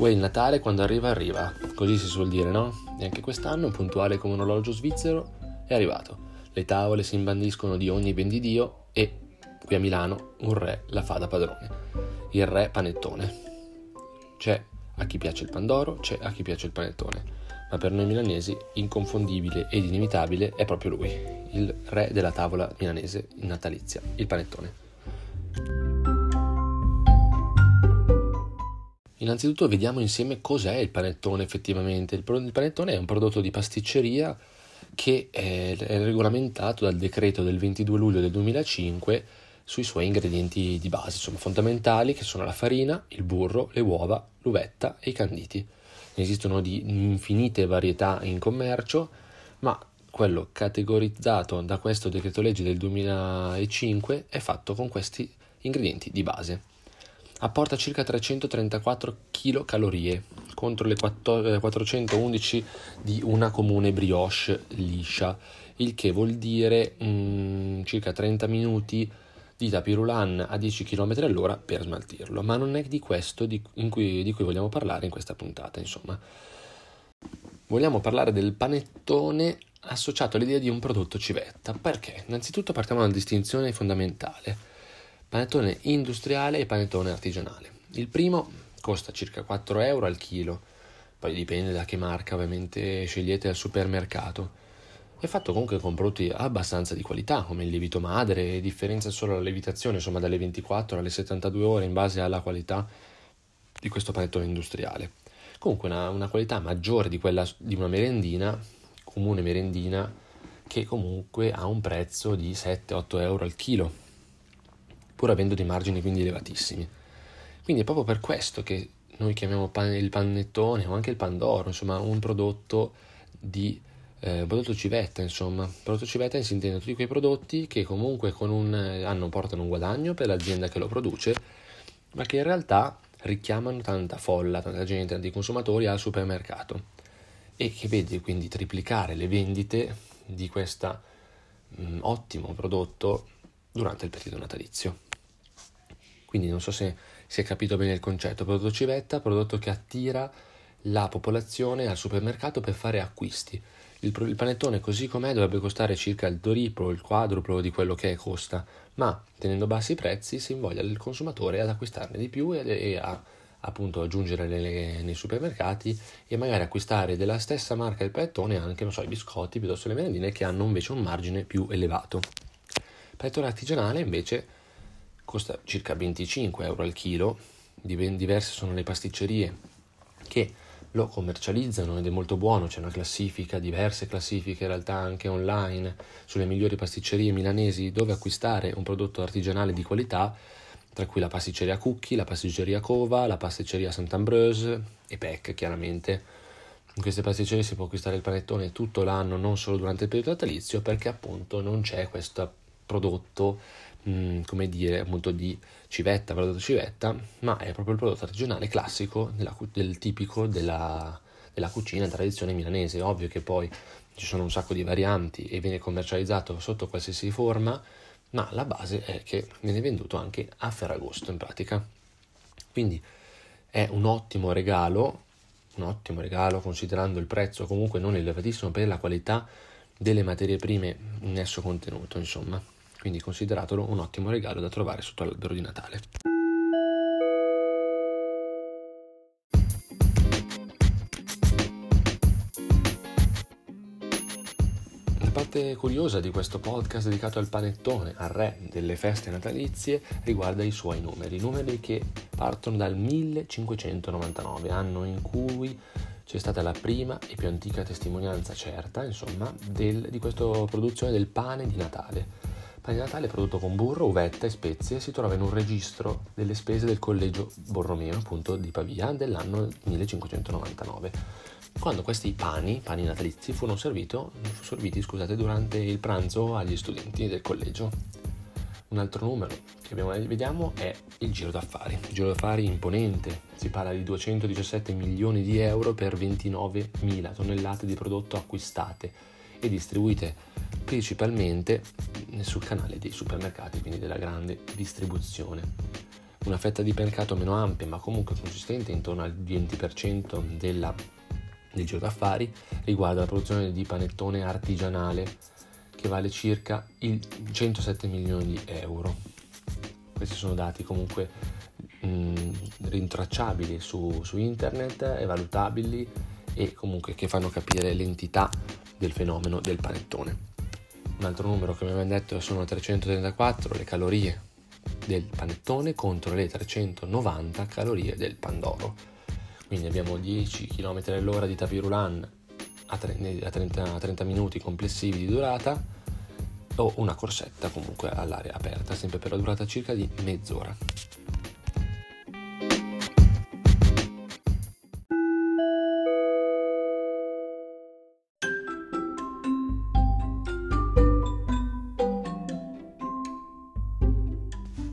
Uè, il Natale quando arriva arriva, così si suol dire, no? E anche quest'anno, puntuale come un orologio svizzero, è arrivato. Le tavole si imbandiscono di ogni ben di Dio e qui a Milano un re la fa da padrone. Il re panettone. C'è a chi piace il pandoro, c'è a chi piace il panettone. Ma per noi milanesi, inconfondibile ed inimitabile è proprio lui, il re della tavola milanese natalizia, il panettone. Innanzitutto vediamo insieme cos'è il panettone effettivamente. Il panettone è un prodotto di pasticceria che è regolamentato dal decreto del 22 luglio del 2005 sui suoi ingredienti di base, insomma fondamentali che sono la farina, il burro, le uova, l'uvetta e i canditi. Ne esistono di infinite varietà in commercio, ma quello categorizzato da questo decreto legge del 2005 è fatto con questi ingredienti di base apporta circa 334 kcal contro le 411 eh, di una comune brioche liscia, il che vuol dire mm, circa 30 minuti di tapirulan a 10 km all'ora per smaltirlo, ma non è di questo di cui, di cui vogliamo parlare in questa puntata, insomma. Vogliamo parlare del panettone associato all'idea di un prodotto civetta. Perché? Innanzitutto partiamo da una distinzione fondamentale panettone industriale e panettone artigianale. Il primo costa circa 4 euro al chilo, poi dipende da che marca ovviamente scegliete al supermercato. È fatto comunque con prodotti abbastanza di qualità, come il lievito madre, differenza solo la lievitazione, insomma dalle 24 alle 72 ore in base alla qualità di questo panettone industriale. Comunque una, una qualità maggiore di quella di una merendina, comune merendina, che comunque ha un prezzo di 7-8 euro al chilo, pur avendo dei margini quindi elevatissimi. Quindi è proprio per questo che noi chiamiamo il panettone o anche il pandoro, insomma, un prodotto di eh, prodotto civetta, insomma. Prodotto civetta si intende tutti quei prodotti che comunque un anno portano un guadagno per l'azienda che lo produce, ma che in realtà richiamano tanta folla, tanta gente, tanti consumatori al supermercato e che vede quindi triplicare le vendite di questo mm, ottimo prodotto durante il periodo natalizio. Quindi non so se si è capito bene il concetto. Prodotto civetta, prodotto che attira la popolazione al supermercato per fare acquisti. Il, il panettone così com'è dovrebbe costare circa il triplo, il quadruplo di quello che costa, ma tenendo bassi i prezzi si invoglia il consumatore ad acquistarne di più e, e a appunto aggiungere nelle, nei supermercati e magari acquistare della stessa marca del panettone anche, so, i biscotti piuttosto le merendine che hanno invece un margine più elevato. Panettone artigianale invece costa circa 25 euro al chilo, diverse sono le pasticcerie che lo commercializzano ed è molto buono, c'è una classifica, diverse classifiche in realtà anche online sulle migliori pasticcerie milanesi dove acquistare un prodotto artigianale di qualità, tra cui la pasticceria Cucchi, la pasticceria Cova, la pasticceria Sant'Ambreuse e PEC chiaramente. In queste pasticcerie si può acquistare il panettone tutto l'anno, non solo durante il periodo natalizio, perché appunto non c'è questo prodotto mh, mm, come dire, appunto di civetta, prodotto civetta, ma è proprio il prodotto artigianale classico della, del tipico della, della cucina tradizione milanese. Ovvio che poi ci sono un sacco di varianti e viene commercializzato sotto qualsiasi forma, ma la base è che viene venduto anche a Ferragosto in pratica. Quindi è un ottimo regalo, un ottimo regalo considerando il prezzo comunque non elevatissimo per la qualità delle materie prime in esso contenuto, insomma quindi consideratelo un ottimo regalo da trovare sotto l'albero di Natale. La parte curiosa di questo podcast dedicato al panettone, al re delle feste natalizie, riguarda i suoi numeri, numeri che partono dal 1599, anno in cui c'è stata la prima e più antica testimonianza certa, insomma, del, di questa produzione del pane di Natale Pane di Natale prodotto con burro, uvetta e spezie si trova in un registro delle spese del collegio Borromeo, appunto di Pavia, dell'anno 1599. Quando questi pani, pani natalizi, furono servito, serviti scusate, durante il pranzo agli studenti del collegio. Un altro numero che abbiamo, vediamo è il giro d'affari. Il giro d'affari imponente, si parla di 217 milioni di euro per 29.000 tonnellate di prodotto acquistate e distribuite principalmente sul canale dei supermercati, quindi della grande distribuzione. una fetta di mercato meno ampia ma comunque consistente intorno al 20% della, del giro d'affari riguarda la produzione di panettone artigianale che vale circa 107 milioni di euro. Questi sono dati comunque mh, rintracciabili su, su internet e valutabili e comunque che fanno capire l'entità del fenomeno del panettone. Un altro numero che mi avevano detto sono 334 le calorie del panettone contro le 390 calorie del pandoro. Quindi abbiamo 10 km all'ora di tapirulan a 30, 30 minuti complessivi di durata o una corsetta comunque all'aria aperta, sempre per la durata circa di mezz'ora.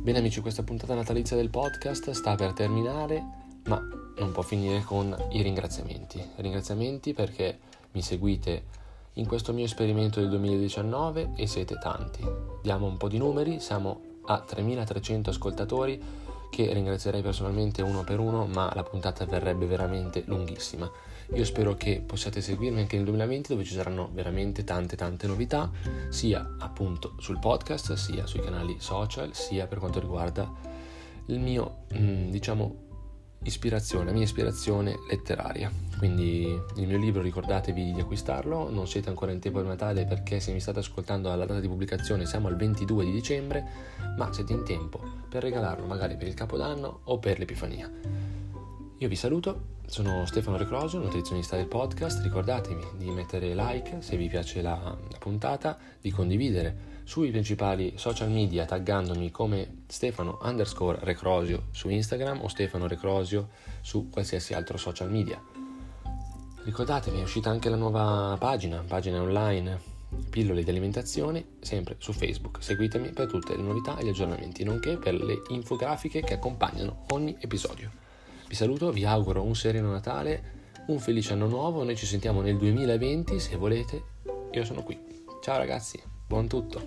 Bene amici, questa puntata natalizia del podcast sta per terminare, ma non può finire con i ringraziamenti. Ringraziamenti perché mi seguite in questo mio esperimento del 2019 e siete tanti. Diamo un po' di numeri, siamo a 3300 ascoltatori che ringrazierei personalmente uno per uno, ma la puntata verrebbe veramente lunghissima. Io spero che possiate seguirmi anche nel 2020 dove ci saranno veramente tante tante novità, sia appunto sul podcast, sia sui canali social, sia per quanto riguarda il mio, mm, diciamo, ispirazione, la mia ispirazione letteraria. Quindi il mio libro ricordatevi di acquistarlo, non siete ancora in tempo di Natale perché se mi state ascoltando alla data di pubblicazione siamo al 22 di dicembre, ma siete in tempo per regalarlo magari per il Capodanno o per l'Epifania. Io vi saluto, sono Stefano Recrosio, nutrizionista del podcast, ricordatevi di mettere like se vi piace la, la puntata, di condividere sui principali social media taggandomi come Stefano underscore Recrosio su Instagram o Stefano Recrosio su qualsiasi altro social media. Ricordatevi, è uscita anche la nuova pagina, pagina online, pillole di alimentazione, sempre su Facebook. Seguitemi per tutte le novità e gli aggiornamenti, nonché per le infografiche che accompagnano ogni episodio. Vi saluto, vi auguro un sereno Natale, un felice anno nuovo, noi ci sentiamo nel 2020 se volete, io sono qui. Ciao ragazzi, Buon tutto!